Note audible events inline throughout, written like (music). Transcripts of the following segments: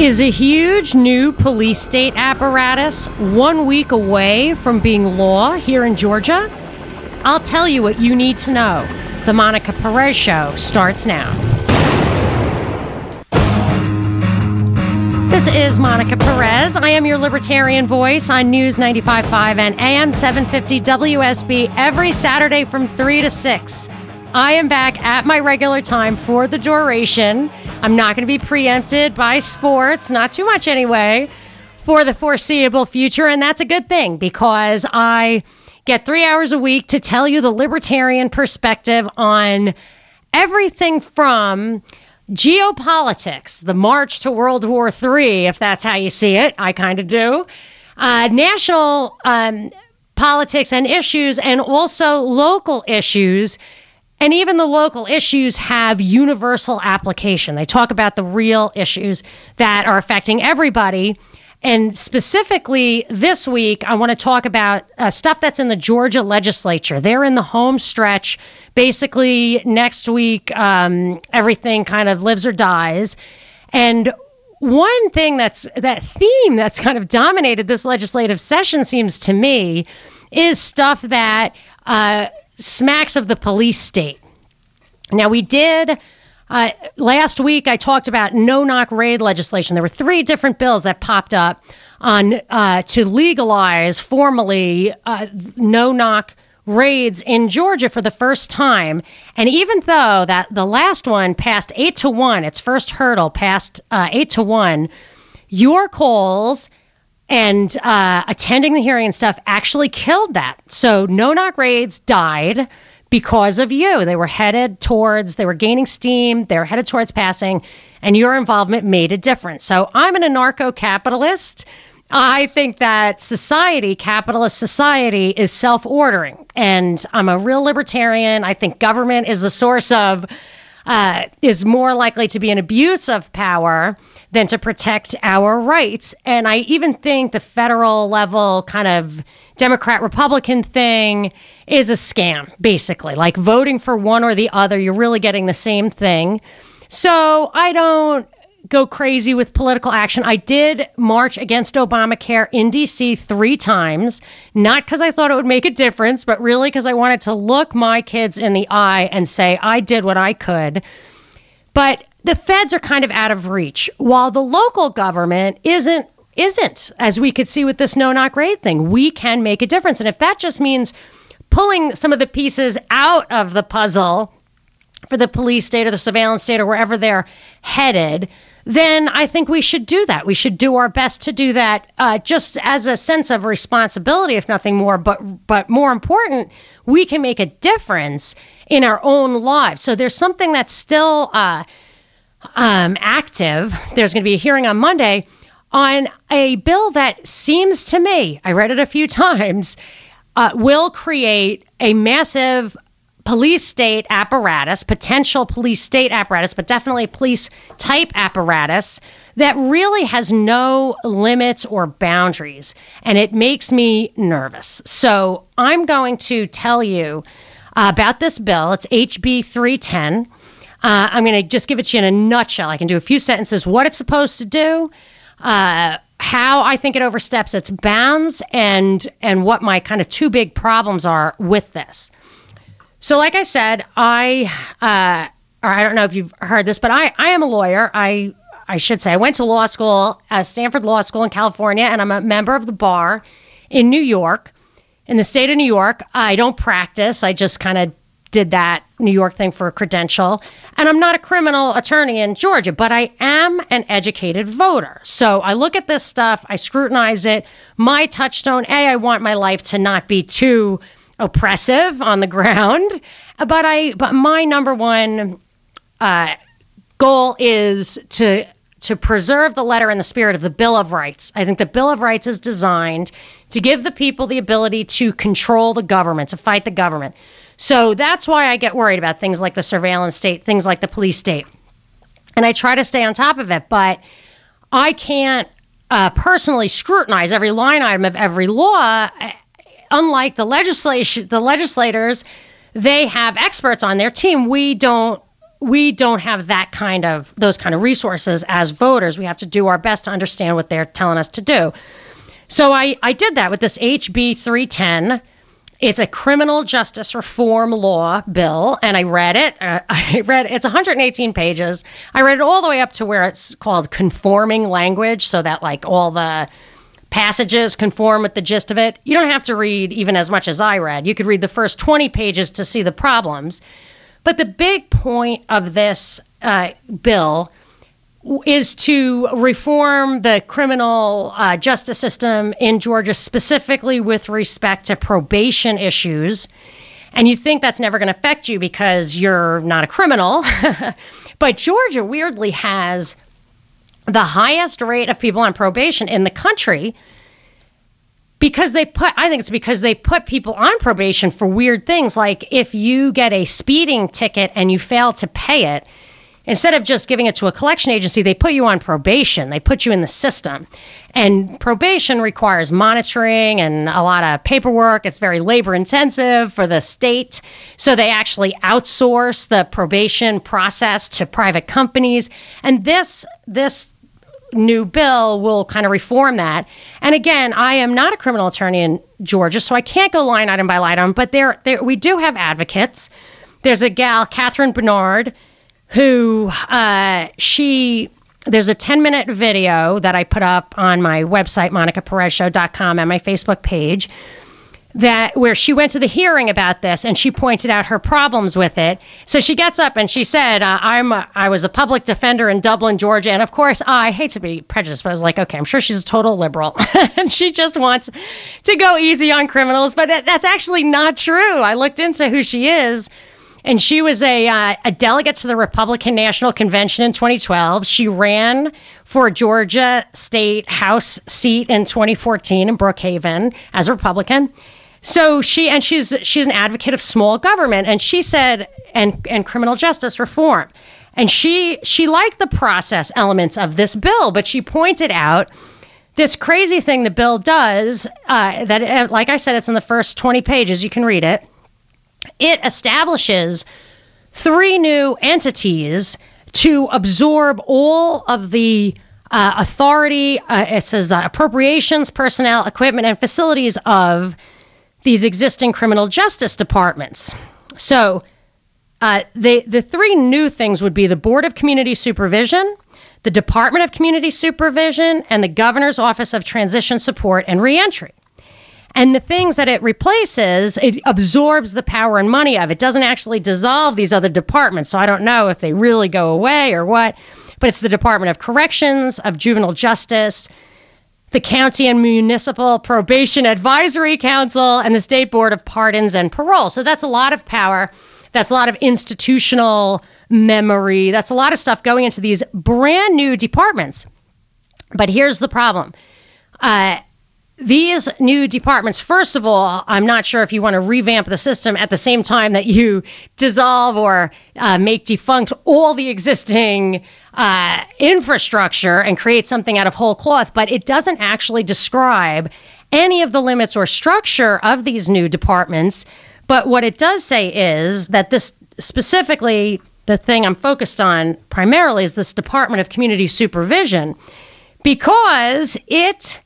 Is a huge new police state apparatus one week away from being law here in Georgia? I'll tell you what you need to know. The Monica Perez Show starts now. This is Monica Perez. I am your libertarian voice on News 95.5 and AM 750 WSB every Saturday from 3 to 6. I am back at my regular time for the duration. I'm not going to be preempted by sports, not too much anyway, for the foreseeable future. And that's a good thing because I get three hours a week to tell you the libertarian perspective on everything from geopolitics, the march to World War III, if that's how you see it. I kind of do. Uh, national um, politics and issues, and also local issues and even the local issues have universal application. They talk about the real issues that are affecting everybody. And specifically this week, I want to talk about uh, stuff that's in the Georgia legislature. They're in the home stretch. Basically, next week, um, everything kind of lives or dies. And one thing that's that theme that's kind of dominated this legislative session seems to me is stuff that uh, smacks of the police state. Now, we did. Uh, last week, I talked about no knock raid legislation. There were three different bills that popped up on uh, to legalize formally uh, no knock raids in Georgia for the first time. And even though that the last one passed eight to one, its first hurdle passed uh, eight to one, your calls and uh, attending the hearing and stuff actually killed that. So no knock raids died because of you. They were headed towards, they were gaining steam, they were headed towards passing, and your involvement made a difference. So I'm an anarcho capitalist. I think that society, capitalist society, is self ordering. And I'm a real libertarian. I think government is the source of, uh, is more likely to be an abuse of power than to protect our rights. And I even think the federal level kind of Democrat Republican thing is a scam, basically. Like voting for one or the other, you're really getting the same thing. So I don't go crazy with political action. I did march against Obamacare in DC three times, not because I thought it would make a difference, but really because I wanted to look my kids in the eye and say, I did what I could. But the feds are kind of out of reach, while the local government isn't isn't, as we could see with this no knock raid thing. We can make a difference. And if that just means pulling some of the pieces out of the puzzle for the police state or the surveillance state or wherever they're headed, then I think we should do that. We should do our best to do that, uh, just as a sense of responsibility, if nothing more. But but more important, we can make a difference in our own lives. So there's something that's still uh, um, active. There's going to be a hearing on Monday on a bill that seems to me, I read it a few (laughs) times, uh, will create a massive police state apparatus, potential police state apparatus, but definitely police type apparatus that really has no limits or boundaries. And it makes me nervous. So I'm going to tell you about this bill. It's HB 310. Uh, I'm going to just give it to you in a nutshell. I can do a few sentences what it's supposed to do, uh, how I think it oversteps its bounds and and what my kind of two big problems are with this. So, like I said, I uh, or I don't know if you've heard this, but I I am a lawyer. I I should say I went to law school at Stanford Law School in California, and I'm a member of the bar in New York, in the state of New York. I don't practice. I just kind of did that New York thing for a credential. And I'm not a criminal attorney in Georgia, but I am an educated voter. So I look at this stuff, I scrutinize it. My touchstone A, I want my life to not be too oppressive on the ground. (laughs) But I but my number one uh, goal is to to preserve the letter and the spirit of the Bill of Rights. I think the Bill of Rights is designed to give the people the ability to control the government, to fight the government. So that's why I get worried about things like the surveillance state, things like the police state. And I try to stay on top of it, but I can't uh, personally scrutinize every line item of every law. Unlike the legislation, the legislators, they have experts on their team. We don't we don't have that kind of those kind of resources as voters. We have to do our best to understand what they're telling us to do. So I, I did that with this HB 310. It's a criminal justice reform law bill, and I read it. Uh, (laughs) I read it's 118 pages. I read it all the way up to where it's called conforming language, so that like all the passages conform with the gist of it. You don't have to read even as much as I read. You could read the first 20 pages to see the problems. But the big point of this uh, bill is to reform the criminal uh, justice system in Georgia, specifically with respect to probation issues. And you think that's never going to affect you because you're not a criminal. (laughs) but Georgia weirdly has the highest rate of people on probation in the country because they put i think it's because they put people on probation for weird things like if you get a speeding ticket and you fail to pay it instead of just giving it to a collection agency they put you on probation. They put you in the system. And probation requires monitoring and a lot of paperwork. It's very labor intensive for the state. So they actually outsource the probation process to private companies. And this this new bill will kind of reform that. And again, I am not a criminal attorney in Georgia, so I can't go line item by line item, but there, there we do have advocates. There's a gal, Catherine Bernard, who uh, she there's a 10 minute video that I put up on my website, monicaperezshow.com, and my Facebook page that where she went to the hearing about this and she pointed out her problems with it. So she gets up and she said, uh, "I'm a, I was a public defender in Dublin, Georgia, and of course I hate to be prejudiced, but I was like, okay, I'm sure she's a total liberal, (laughs) and she just wants to go easy on criminals, but that's actually not true. I looked into who she is." And she was a, uh, a delegate to the Republican National Convention in 2012. She ran for Georgia State House seat in 2014 in Brookhaven as a Republican. So she and she's she's an advocate of small government, and she said and and criminal justice reform, and she she liked the process elements of this bill, but she pointed out this crazy thing the bill does uh, that uh, like I said, it's in the first twenty pages. You can read it. It establishes three new entities to absorb all of the uh, authority. Uh, it says that appropriations, personnel, equipment, and facilities of these existing criminal justice departments. So, uh, the, the three new things would be the Board of Community Supervision, the Department of Community Supervision, and the Governor's Office of Transition Support and Reentry. And the things that it replaces, it absorbs the power and money of. It doesn't actually dissolve these other departments. So I don't know if they really go away or what. But it's the Department of Corrections, of Juvenile Justice, the County and Municipal Probation Advisory Council, and the State Board of Pardons and Parole. So that's a lot of power. That's a lot of institutional memory. That's a lot of stuff going into these brand new departments. But here's the problem. Uh, these new departments, first of all, I'm not sure if you want to revamp the system at the same time that you dissolve or uh, make defunct all the existing uh, infrastructure and create something out of whole cloth, but it doesn't actually describe any of the limits or structure of these new departments. But what it does say is that this specifically, the thing I'm focused on primarily is this Department of Community Supervision because it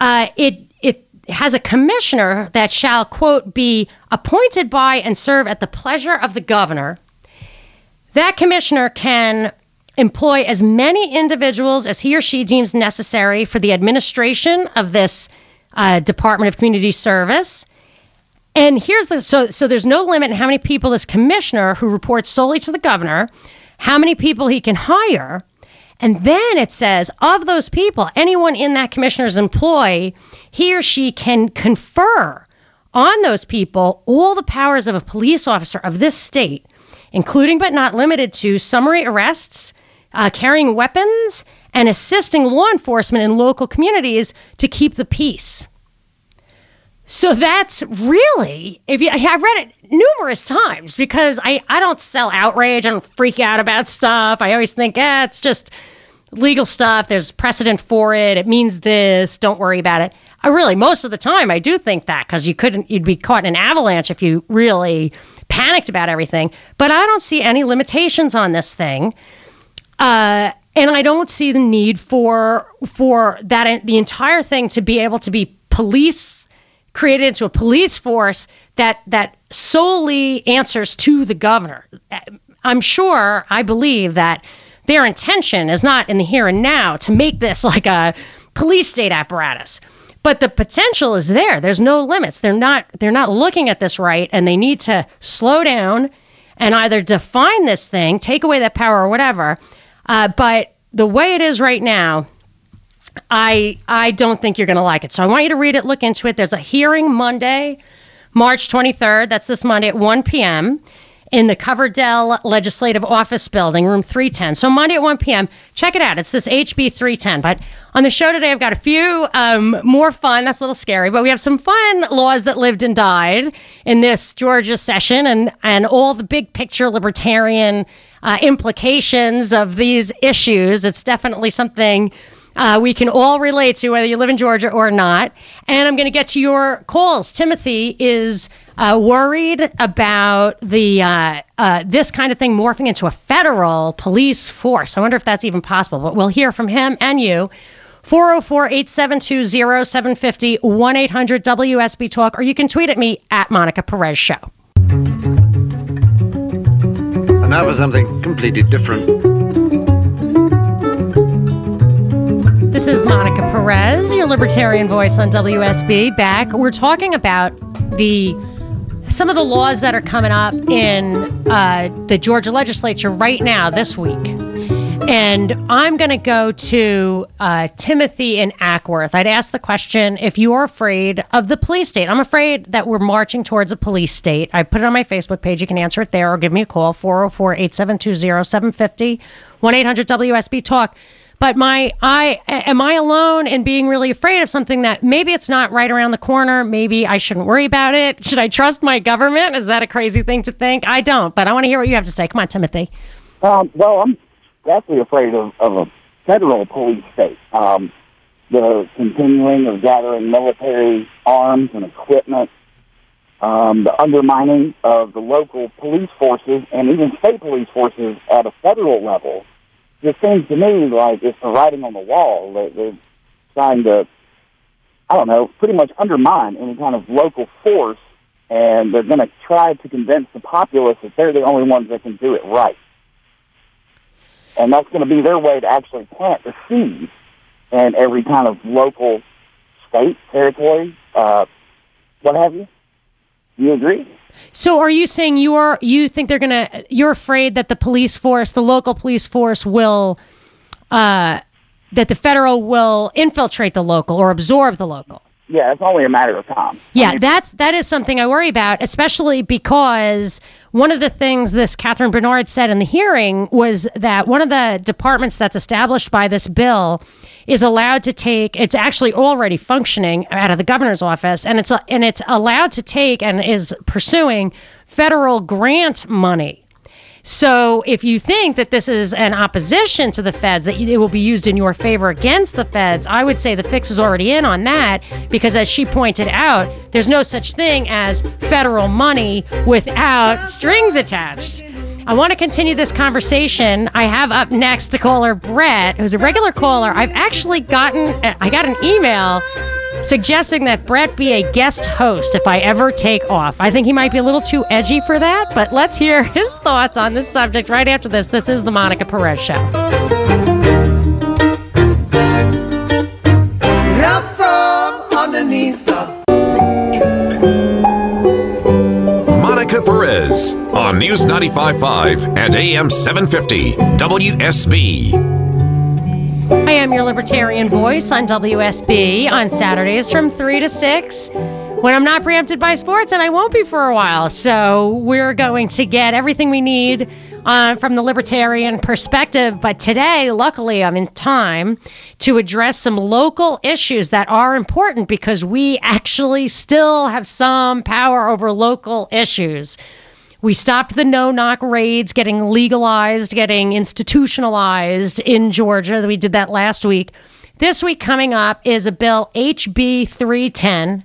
uh, it it has a commissioner that shall quote be appointed by and serve at the pleasure of the governor. That commissioner can employ as many individuals as he or she deems necessary for the administration of this uh, Department of Community Service. And here's the so so there's no limit in how many people this commissioner who reports solely to the governor, how many people he can hire. And then it says of those people, anyone in that commissioner's employ, he or she can confer on those people all the powers of a police officer of this state, including but not limited to summary arrests, uh, carrying weapons, and assisting law enforcement in local communities to keep the peace. So that's really, if you, I've read it numerous times because I, I don't sell outrage. I don't freak out about stuff. I always think, eh, it's just legal stuff. There's precedent for it. It means this. Don't worry about it. I really, most of the time, I do think that because you couldn't, you'd be caught in an avalanche if you really panicked about everything. But I don't see any limitations on this thing. Uh, and I don't see the need for for that the entire thing to be able to be police created into a police force that that solely answers to the governor. I'm sure, I believe that their intention is not in the here and now to make this (laughs) like a police state apparatus. But the potential is there. There's no limits. They're not they're not looking at this right and they need to slow down and either define this thing, take away that power or whatever. Uh, but the way it is right now, I I don't think you're going to like it. So I want you to read it, look into it. There's a hearing Monday, March 23rd. That's this Monday at 1 p.m in the Coverdell Legislative Office Building, room 310. So Monday at 1 p.m. Check it out. It's this HB 310. But on the show today, I've got a few um, more fun. That's a little scary, but we have some fun laws that lived and died in this Georgia session, and and all the big picture libertarian uh, implications of these issues. It's definitely something uh, we can all relate to, whether you live in Georgia or not. And I'm going to get to your calls. Timothy is uh, worried about the uh, uh, this kind of thing morphing into a federal police force. I wonder if that's even possible, but we'll hear from him and you. 404 872 0750 1 800 WSB Talk, or you can tweet at me at Monica Perez Show. And now for something completely different. This is Monica Perez, your libertarian voice on WSB. Back, we're talking about the some of the laws that are coming up in uh, the Georgia legislature right now this week. And I'm going to go to uh, Timothy in Acworth. I'd ask the question if you're afraid of the police state. I'm afraid that we're marching towards a police state. I put it on my Facebook page. You can answer it there or give me a call 404 872 0750 1 800 WSB Talk. But my I am I alone in being really afraid of something that maybe it's not right around the corner. Maybe I shouldn't worry about it. (laughs) Should I trust my government? Is that a crazy thing to think? I don't, but I want to hear what you have to say. Come on, Timothy. Um, well, I'm definitely afraid of, of a federal police state. Um, the continuing of gathering military arms and equipment, um, the undermining of the local police forces and even state police forces at a federal level it seems to me like it's the writing on the wall. They, they're trying to, I don't know, pretty much undermine any kind of local force, and they're going to try to convince the populace that they're the only ones that can do it right. And that's going to be their way to actually plant the seed in every kind of local state, territory, uh, what have you. You agree? So are you saying you are you think they're gonna you're afraid that the police force, the local police force will uh that the federal will infiltrate the local or absorb the local? Yeah, it's only a matter of time. Yeah, I mean, that's that is something I worry about, especially because one of the things this Catherine Bernard said in the hearing was that one of the departments that's established by this bill is allowed to take it's actually already functioning out of the governor's office and it's and it's allowed to take and is pursuing federal grant money so if you think that this is an opposition to the feds, that it will be used in your favor against the feds, I would say the fix is already in on that because, as she pointed out, there's no such thing as federal money without strings attached. I want to continue this conversation. I have up next to caller Brett, who's a regular caller. I've actually gotten, I got an email suggesting that Brett be a guest host if I ever take off. I think he might be a little too edgy for that, but let's hear (laughs) his thoughts on this subject right after this. This is the Monica Perez Show. On News 95.5 and AM 750 WSB. I am your libertarian voice on WSB on Saturdays from 3 to 6 when I'm not preempted by sports, and I won't be for a while. So we're going to get everything we need uh, from the libertarian perspective. But today, luckily, I'm in time to address some local issues that are important because we actually still have some power over local issues. We stopped the no knock raids getting legalized, getting institutionalized in Georgia. We did that last week. This week coming up is a bill HB 310.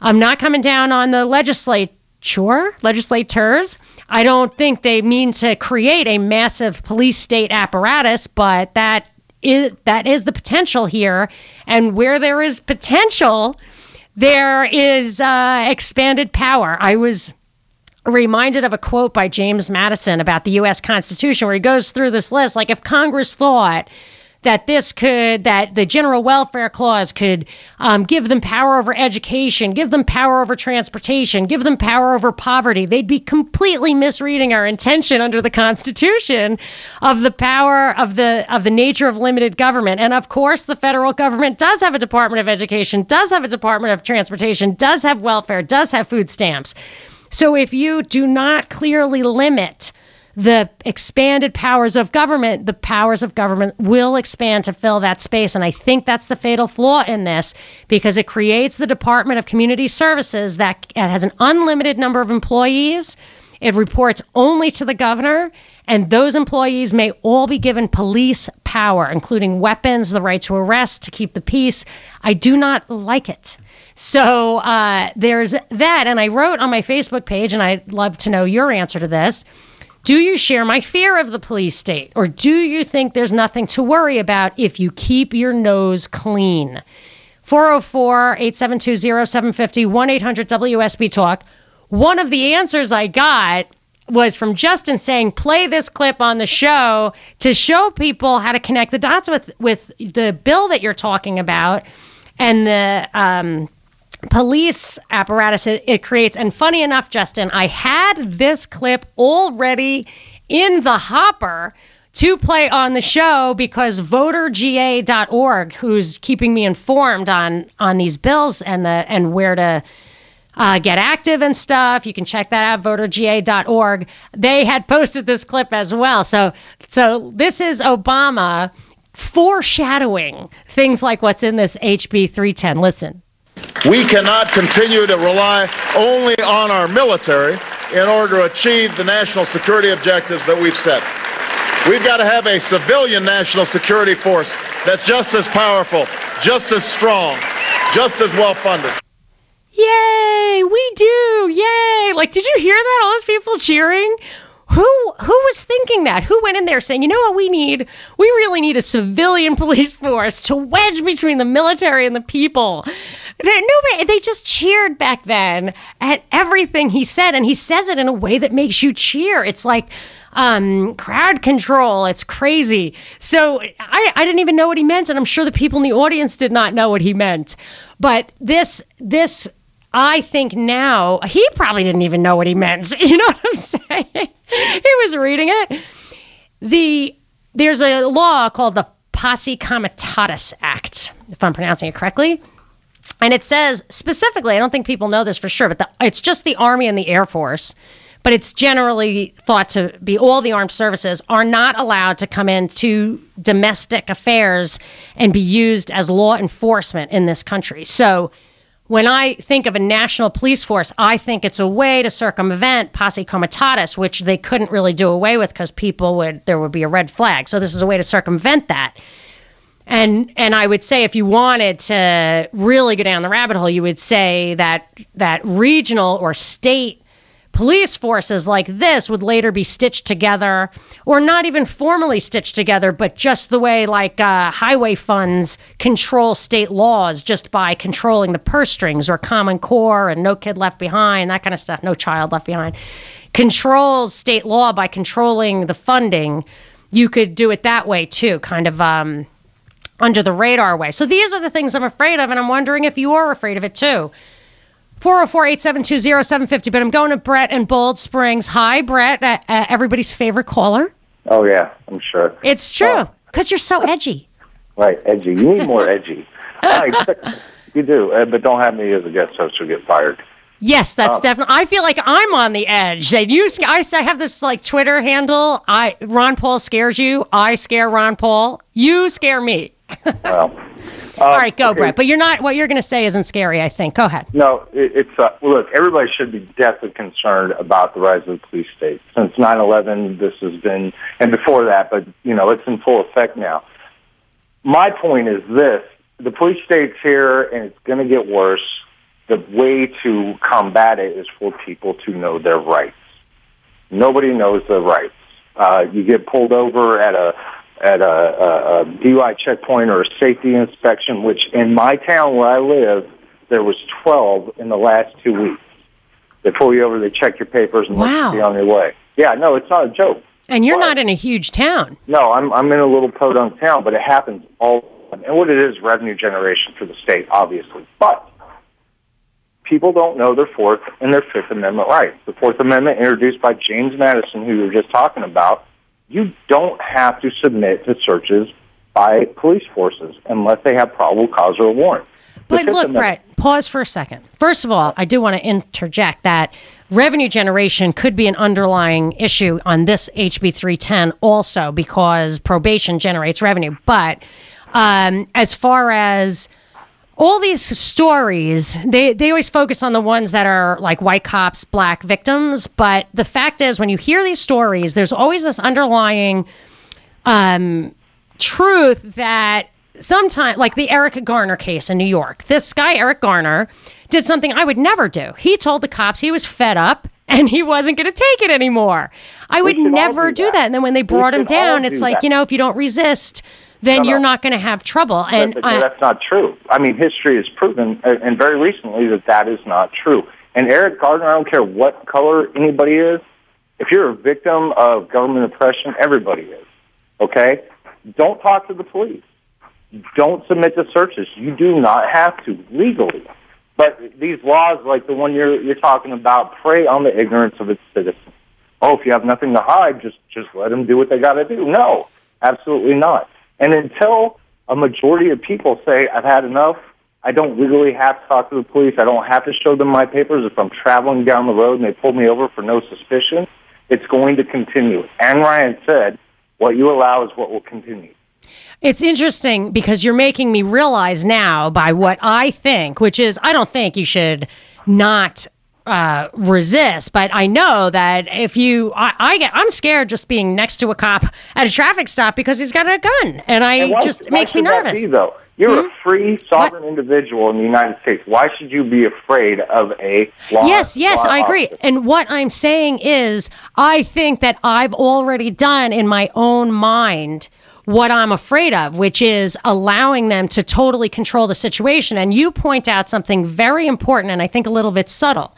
I'm not coming down on the legislature legislators. I don't think they mean to create a massive police state apparatus, but that is that is the potential here. And where there is potential, there is uh, expanded power. I was reminded of a quote by James Madison about the U.S. Constitution, where he goes through this list. Like, if Congress thought that this could, that the general welfare clause could um, give them power over education, give them power over transportation, give them power over poverty, they'd be completely misreading our intention under the Constitution of the power of the of the nature of limited government. And of course, the federal government does have a Department of Education, does have a Department of Transportation, does have welfare, does have food stamps. So if you do not clearly limit the expanded powers of government, the powers of government will expand to fill that space. And I think that's the fatal flaw in this because it creates the Department of Community Services that has an unlimited number of employees. It reports only to the governor, and those employees may all be given police power, including weapons, the right to arrest, to keep the peace. I do not like it. So uh, there's that. And I wrote on my Facebook page, and I'd love to know your answer to this. Do you share my fear of the police state? Or do you think there's nothing to worry about if you keep your nose clean? 404 872 0750 1 800 WSB Talk. One of the answers I got was from Justin saying, play this clip on the show to show people how to connect the dots with, with the bill that you're talking about and the um, police apparatus it, it creates. And funny enough, Justin, I had this clip already in the hopper to play on the show because voterga.org who's keeping me informed on on these bills and the and where to uh, get active and stuff you can check that out voterga.org they had posted this clip as well so so this is obama foreshadowing things like what's in this hb 310 listen we cannot continue to rely only on our military in order to achieve the national security objectives that we've set. We've got to have a civilian national security force that's just as powerful, just as strong, just as well funded. Yay, we do. Yay. Like did you hear that? All those people cheering? Who who was thinking that? Who went in there saying, "You know what we need? We really need a civilian (laughs) police force to wedge between the military and the people." Nobody, they just cheered back then at everything he said, and he says it in a way that makes you cheer. It's like um, crowd control. It's crazy. So I, I didn't even know what he meant, and I'm sure the people in the audience did not know what he meant. But this, this, I think now he probably didn't even know what he meant. (laughs) You know what I'm saying? he was reading it. The there's a law called the Posse Comitatus Act, if I'm pronouncing it correctly and it says specifically, I don't think people know this for sure, but the, it's just the Army and the Air Force, but it's generally thought to be all the armed services are not allowed to come into domestic affairs and be used as law enforcement in this country. So when I think of a national police force, I think it's a way to circumvent posse comitatus, which they couldn't really do away with because people would, there would be a red flag. So this is a way to circumvent that. And and I would say if you wanted to really go down the rabbit hole, you would say that that regional or state police forces like this would later be stitched together or not even formally stitched together but just the way like uh, highway funds control state laws just by controlling the purse strings or common core and no kid left behind that kind of stuff no child left behind controls state law by controlling the funding you could do it that way too kind of um, under the radar way. So these are the things I'm afraid of, and I'm wondering if you are afraid of it too. 404 872 0750. But I'm going to Brett in Bold Springs. Hi, Brett, uh, uh, everybody's favorite caller. Oh, yeah, I'm sure. It's true, because you're so edgy. (laughs) Right, edgy. You need more edgy. (laughs) you do, uh, but don't have me as a guest host or get fired. Yes, that's oh. definitely. I feel like I'm on the edge. They use. I, I have this like Twitter handle. I Ron Paul scares you. I scare Ron Paul. You scare me (laughs) well, all right, go, okay. Brett. But you're not. What you're going to say isn't scary. I think. Go ahead. No, it, it's uh, look. Everybody should be deathly concerned about the rise of the police state. Since 9/11, this has been, and before that, but you know, it's in full effect now. My point is this: the police state's here, and it's going to get worse. the way to combat it is for people to know their rights. Nobody knows their rights. Uh, you get pulled over at a at a, a, a DUI checkpoint or a safety inspection, which in my town where I live, there was 12 in the last two weeks. They pull you over, they check your papers, and Wow. let you be on your way. Yeah, no, it's not a joke. And you're What? not in a huge town. No, I'm I'm in a little podunk town, but it happens all the time. And what it is, revenue generation for the state, obviously. But people don't know their Fourth and their Fifth Amendment rights. The Fourth Amendment, introduced by James Madison, who you were just talking about, you don't have to submit to searches by police forces unless they have probable cause or a warrant. But look, Brett, pause for a second. First of all, I do want to interject that revenue generation could be an underlying issue on this HB 310 also because probation generates revenue. But um, as far as all these stories, they, they always focus on the ones that are like white cops, black victims. But the fact is, when you hear these stories, there's always this underlying um, truth that sometimes, like the Eric Garner case in New York, this guy, Eric Garner, did something I would never do. He told the cops he was fed up (laughs) and he wasn't going to take it anymore. I would never do do that. that. And then when they brought him down, it's do like, you know, if you don't resist, then No, you're no. not going to have trouble. And But- but I, that's not true. I mean, history has proven, uh, and very recently, that that is not true. And Eric Gardner, I don't care what color anybody is, if you're a victim of government oppression, everybody is. Okay? Don't talk to the police. Don't submit to searches. You do not have to legally. But these laws, like the one you're you're talking about, prey on the ignorance of its citizens. Oh, if you have nothing to hide, just just let them do what they got to do. No, absolutely not. And until a majority of people say, "I've had enough," I don't legally have to talk to the police. I don't have to show them my papers if I'm traveling down the road and they pull me over for no suspicion. It's going to continue. And Ryan said, "What you allow is what will continue." It's interesting because you're making me realize now by what I think, which is I don't think you should not uh, resist, but I know that if you, I, I get, I'm scared just being next to a cop at a traffic stop because he's got a gun, and I And why- just it makes me nervous. Hmm? Be, though you're a free, sovereign individual in the United States. Why should you be afraid of a law? Yes, yes, law I agree. officer? And what I'm saying is, I think that I've already done in my own mind what I'm afraid of, which is allowing them to totally control the situation. And you point out something very important and I think a little bit subtle.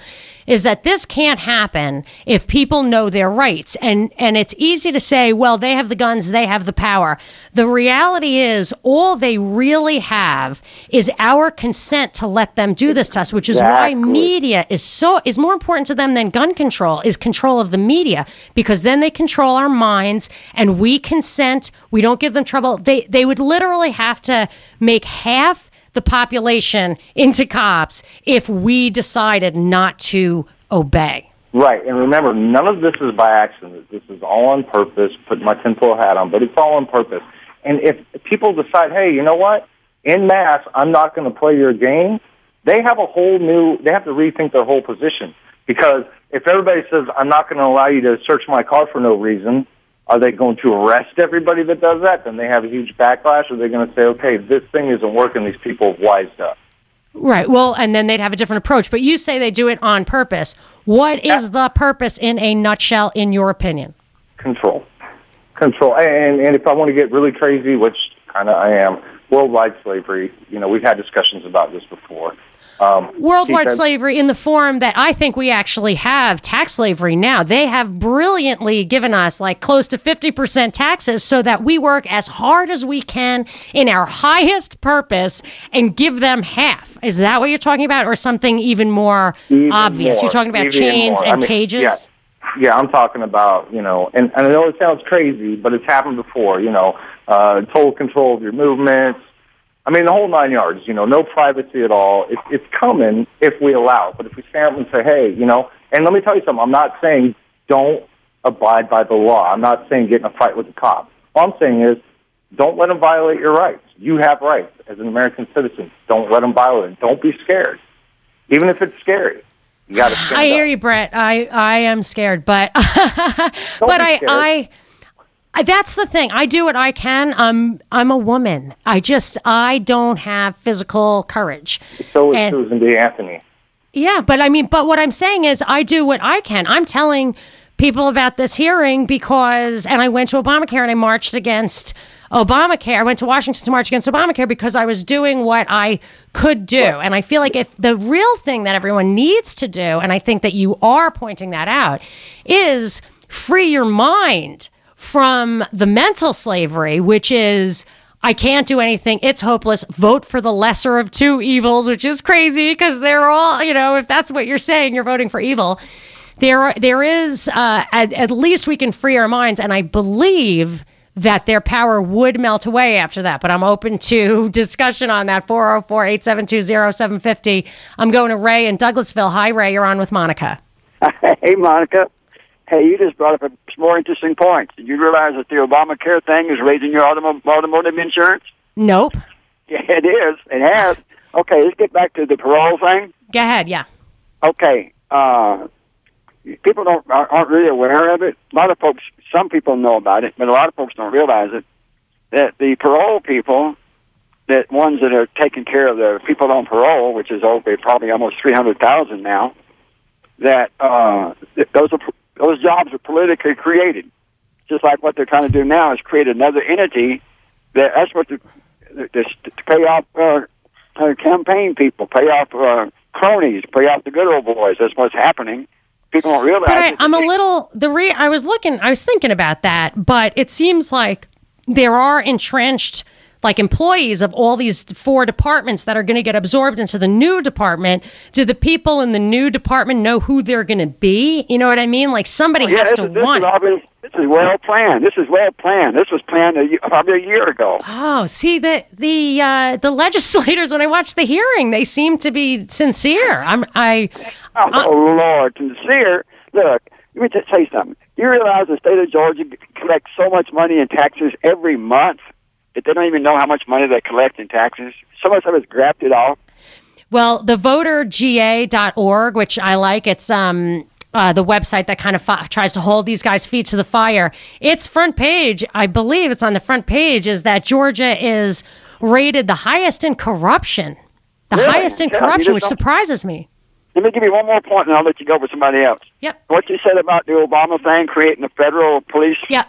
Is that this can't happen if people know their rights. And and it's easy to say, well, they have the guns, they have the power. The reality is all they really have is our consent to let them do this to us, which is why Exactly. media media is so is more important to them than gun control is control of the media because then they control our minds and we consent we don't give them trouble they they would literally have to make half the population into cops if we decided not to obey Right, and remember, none of this is by accident. This is all on purpose. Put my tinfoil hat on, but it's all on purpose. And if people decide, hey, you know what? In mass, I'm not going to play your game. They have a whole new. They have to rethink their whole position because if everybody says, I'm not going to allow you to search my car for no reason, are they going to arrest everybody that does that? Then they have a huge backlash. Are they going to say, okay, this thing isn't working. These people have wised up. right well and then they'd have a different approach but you say they do it on purpose what is the purpose in a nutshell in your opinion Control. Control. And, and if I want to get really crazy, which kind of I am, worldwide slavery, you know, we've had discussions about this before. Um, worldwide slavery in the form that I think we actually have tax slavery now. They have brilliantly given us like close to 50% taxes so that we work as hard as we can in our highest purpose and give them half. Is that what you're talking about or something even more even obvious? more, you're talking about chains more. I and mean, cages? Yeah, yeah, I'm talking about, you know, and, and I know it sounds crazy, but it's happened before, you know, uh, total control of your movements. I mean, the whole nine yards, you know, no privacy at all. It, it's coming if we allow it. But if we stand up and say, hey, you know, and let me tell you something, I'm not saying don't abide by the law. I'm not saying get in a fight with the cops. All I'm saying is don't let them violate your rights. You have rights as an American citizen. Don't let them violate them. Don't be scared. Even if it's scary. You got to I hear up. you, Brett. I, I am scared, but (laughs) but. I I that's the thing. I do what I can. I'm I'm a woman. I just I don't have physical courage. So is and- Susan B. Anthony. Yeah, but I mean, but what I'm saying is, I do what I can. I'm telling people about this hearing because, and I went to Obamacare and I marched against Obamacare. I went to Washington to march against Obamacare because I was doing what I could do. And I feel like if the real thing that everyone needs to do, and I think that you are pointing that out, is free your mind from the mental slavery, which is I can't do anything. It's hopeless. Vote for the lesser of two evils, which is crazy because they're all, you know, if that's what you're saying, you're voting for evil. There, there is uh, at, at least we can free our minds, and I believe that their power would melt away after that. But I'm open to (laughs) discussion on that. 404 872 0750. I'm going to Ray in Douglasville. Hi, Ray. You're on with Monica. (laughs) Hey, Monica. Hey, you just brought up a more interesting point. Did you realize that the Obamacare thing is raising your automo- automotive insurance? Nope. Yeah, it is. It has. Okay, let's get back to the parole thing. Go ahead. Yeah. Okay. Uh, people don't aren't aren't really aware of it. A lot of folks, some people know about it, but a lot of folks don't realize it. That the parole people, that ones that are taking care of the people on parole, which is over probably almost three hundred thousand now, that uh, those are those jobs are politically created. Just like what they're trying to do now is create another entity. That that's what the, the, the to pay off uh, uh, campaign people, pay off uh, cronies, pay off the good old boys. That's what's happening. People don't realize. But I. I'm a little the re. I was looking. I was thinking about that, but it seems like there are entrenched like employees of all these four departments that are going to get absorbed into the new department. Do the people in the new department know who they're going to be? You know what I mean? Like somebody Oh, yeah, has this, to is, this want. is all been, this is well planned. This is well planned. This was planned a, probably a year ago. Oh, see the the uh, the (laughs) legislators when I watched the hearing, they seem to be sincere. I'm I Oh, Lord, sincere. Look, let me just tell you something. You realize the state of Georgia collects so much money in taxes every month that they don't even know how much money they collect in taxes. So much of it's it all. Well, the voterga.org, which I like, it's um uh, the website that kind of fi- tries to hold these guys' feet to the fire. Its front page, I believe it's on the front page, is that Georgia is rated the highest in corruption. The Really? highest in Yeah, corruption, which surprises me. Let me give you one more point, and I'll let you go with somebody else. Yep. What you said about the Obama thing, creating a federal police Yep.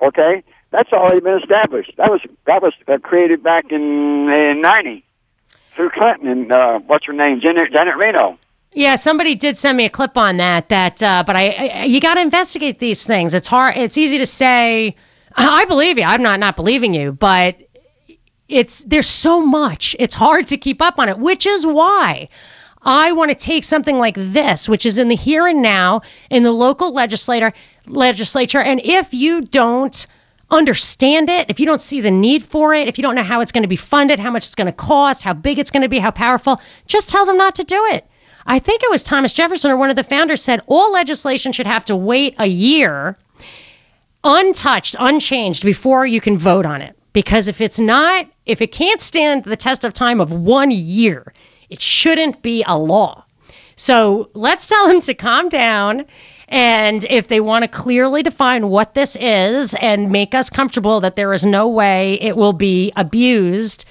okay? That's already been established. That was that was uh, created back in in '90 through Clinton and uh, what's her name, Janet, Janet Reno. Yeah, somebody did send me a clip on that. That, uh, but I, I you got to investigate these things. It's hard. It's easy to say. I believe you. I'm not not believing you, but it's there's so much. It's hard to keep up on it, which is why I want to take something like this, which is in the here and now in the local legislator legislature, and if you don't understand it, if you don't see the need for it, if you don't know how it's going to be funded, how much it's going to cost, how big it's going to be, how powerful, just tell them not to do it. I think it was Thomas Jefferson or one of the founders said all legislation should have to wait a year untouched, unchanged before you can vote on it. Because if it's not, if it can't stand the test of time of one year, it shouldn't be a law. So let's tell them to calm down. And if they want to clearly define what this is and make us comfortable that there is no way it will be abused,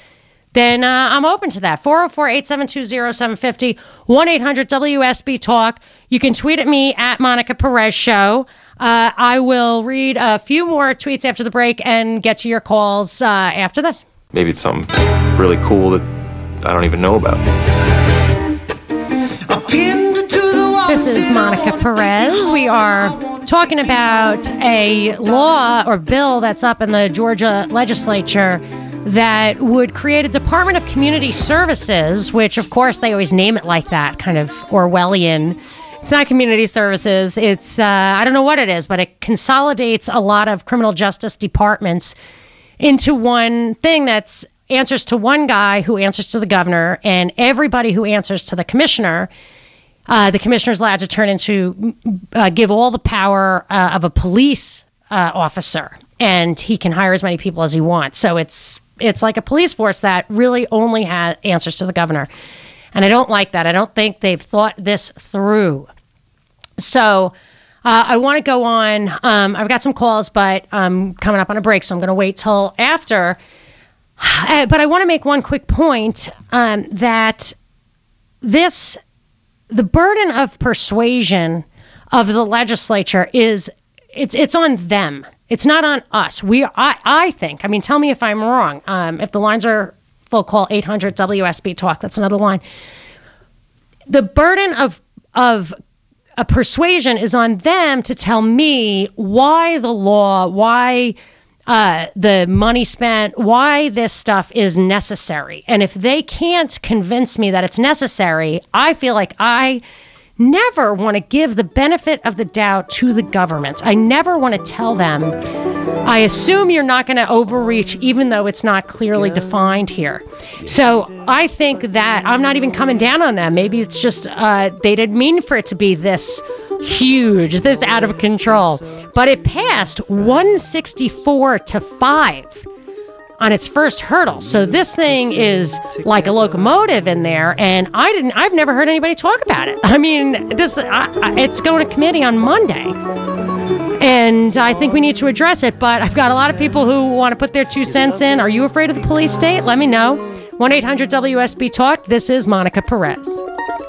then uh, I'm open to that. 404 872 0750 1 800 WSB Talk. You can tweet at me at Monica Perez Show. Uh, I will read a few more tweets after the break and get to your calls uh, after this. Maybe it's something really cool that I don't even know about. This is Monica Perez. We are talking about a law or bill that's up in the Georgia legislature that would create a Department of Community Services, which, of course, they always name it like that, kind of Orwellian. It's not community services. It's, uh, I don't know what it is, but it consolidates a lot of criminal justice departments into one thing that's answers to one guy who answers to the governor, and everybody who answers to the commissioner. Uh, the commissioner is allowed to turn into, uh, give all the power uh, of a police uh, officer, and he can hire as many people as he wants. So it's it's like a police force that really only has answers to the governor, and I don't like that. I don't think they've thought this through. So uh, I want to go on. Um, I've got some calls, but I'm coming up on a break, so I'm going to wait till after. (sighs) Uh, but I want to make one quick point um, that this the burden of persuasion of the legislature is it's it's on them. It's not on us. We I I think. I mean, tell me if I'm wrong. Um, if the lines are full, call 800 WSB talk. That's another line. The burden of of a persuasion is on them to tell me why the law, why uh, the money spent, why this stuff is necessary. And if they can't convince me that it's necessary, I feel like I never want to give the benefit of the doubt to the government. I never want to tell them, I assume you're not going to overreach, even though it's not clearly defined here. So I think that I'm not even coming down on them. Maybe it's just uh, they didn't mean for it to be this huge, this out of control. But it passed 164 to 5 on its first hurdle. So this thing is like a locomotive in there, and I didn't. I've never heard anybody talk about it. (laughs) I mean, this I, I, it's going to committee on Monday, and I think we need to address it. But I've got a lot of people who want to put their two cents in. Are you afraid of the police state? Let me know. One eight hundred WSB Talk. This is Monica Perez.